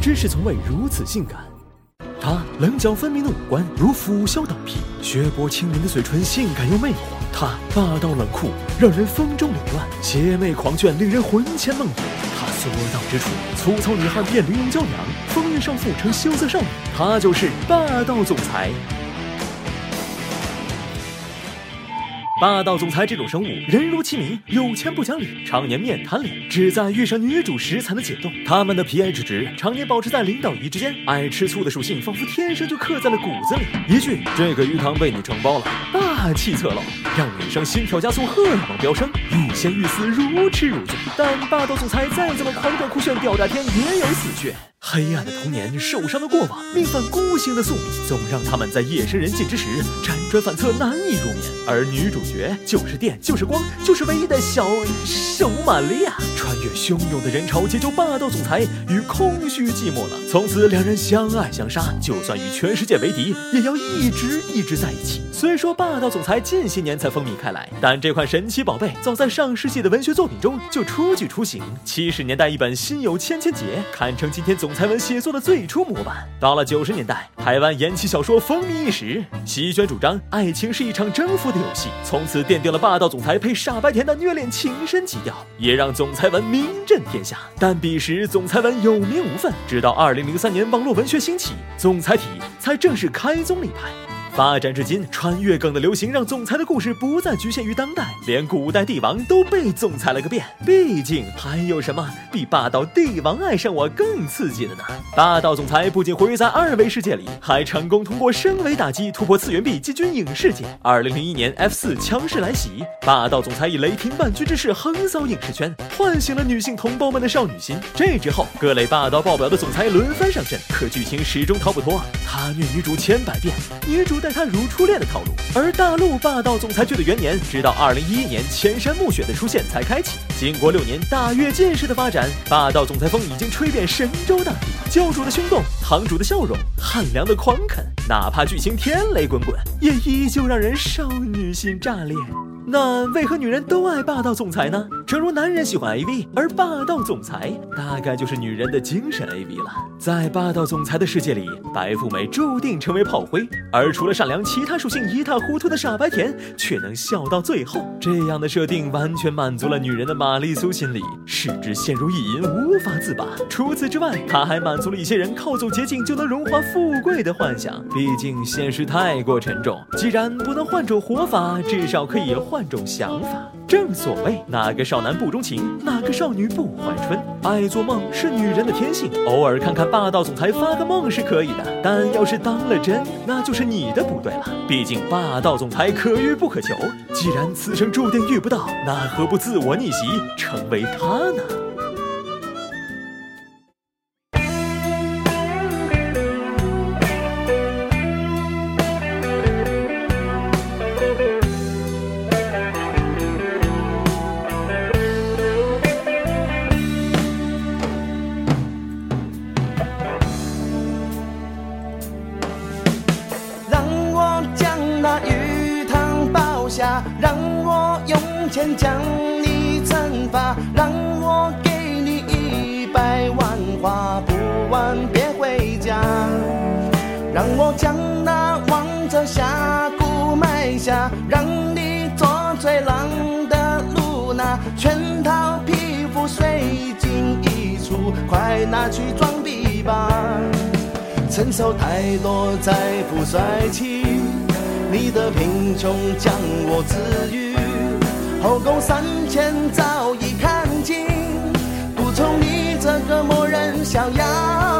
真是从未如此性感。她棱角分明的五官如拂晓倒劈，雪波轻盈的嘴唇性感又魅惑。她霸道冷酷，让人风中凌乱；邪魅狂狷，令人魂牵梦萦。她所到之处，粗糙女汉变玲珑娇娘，风韵少妇成羞涩少女。她就是霸道总裁。霸道总裁这种生物，人如其名，有钱不讲理，常年面瘫脸，只在遇上女主时才能解冻。他们的 pH 值常年保持在零到一之间，爱吃醋的属性仿佛天生就刻在了骨子里。一句“这个鱼塘被你承包了”，霸气侧漏，让女生心跳加速，荷尔蒙飙升，欲仙欲死，如痴如醉。但霸道总裁再怎么狂拽酷炫，吊炸天，也有死穴。黑暗的童年，受伤的过往，命犯孤星的宿命，总让他们在夜深人静之时辗转反侧，难以入眠。而女主角就是电，就是光，就是唯一的小圣母玛利亚，穿越汹涌的人潮，解救霸道总裁与空虚寂寞冷。从此，两人相爱相杀，就算与全世界为敌，也要一直一直在一起。虽说霸道总裁近些年才风靡开来，但这款神奇宝贝早在上世纪的文学作品中就初具雏形。七十年代一本《心有千千结》，堪称今天总。裁文写作的最初模板。到了九十年代，台湾言情小说风靡一时，席卷主张爱情是一场征服的游戏，从此奠定了霸道总裁配傻白甜的虐恋情深基调，也让总裁文名震天下。但彼时总裁文有名无分，直到二零零三年网络文学兴起，总裁体才正式开宗立派。发展至今，穿越梗的流行让总裁的故事不再局限于当代，连古代帝王都被总裁了个遍。毕竟还有什么比霸道帝王爱上我更刺激的呢？霸道总裁不仅活跃在二维世界里，还成功通过升维打击突破次元壁，进军影视界。二零零一年 F 四强势来袭，霸道总裁以雷霆万钧之势横扫影视圈，唤醒了女性同胞们的少女心。这之后，各类霸道爆表的总裁轮番上阵，可剧情始终逃不脱他虐女主千百遍，女主待。他如初恋的套路，而大陆霸道总裁剧的元年，直到二零一一年千山暮雪的出现才开启。经过六年大跃进式的发展，霸道总裁风已经吹遍神州大地。教主的凶动，堂主的笑容，汉良的狂啃，哪怕剧情天雷滚滚，也依旧让人少女心炸裂。那为何女人都爱霸道总裁呢？正如男人喜欢 AV，而霸道总裁大概就是女人的精神 AV 了。在霸道总裁的世界里，白富美注定成为炮灰，而除了善良，其他属性一塌糊涂的傻白甜却能笑到最后。这样的设定完全满足了女人的玛丽苏心理，使之陷入意淫无法自拔。除此之外，它还满足了一些人靠走捷径就能荣华富贵的幻想。毕竟现实太过沉重，既然不能换种活法，至少可以。换种想法，正所谓哪个少男不钟情，哪个少女不怀春。爱做梦是女人的天性，偶尔看看霸道总裁发个梦是可以的，但要是当了真，那就是你的不对了。毕竟霸道总裁可遇不可求，既然此生注定遇不到，那何不自我逆袭，成为他呢？让我用钱将你惩罚，让我给你一百万花不完别回家，让我将那王者峡谷埋下，让你做最浪的露娜，全套皮肤水晶一出，快拿去装逼吧，承受太多再不帅气。你的贫穷将我治愈。后宫三千早已看尽，不从你这个魔人逍遥。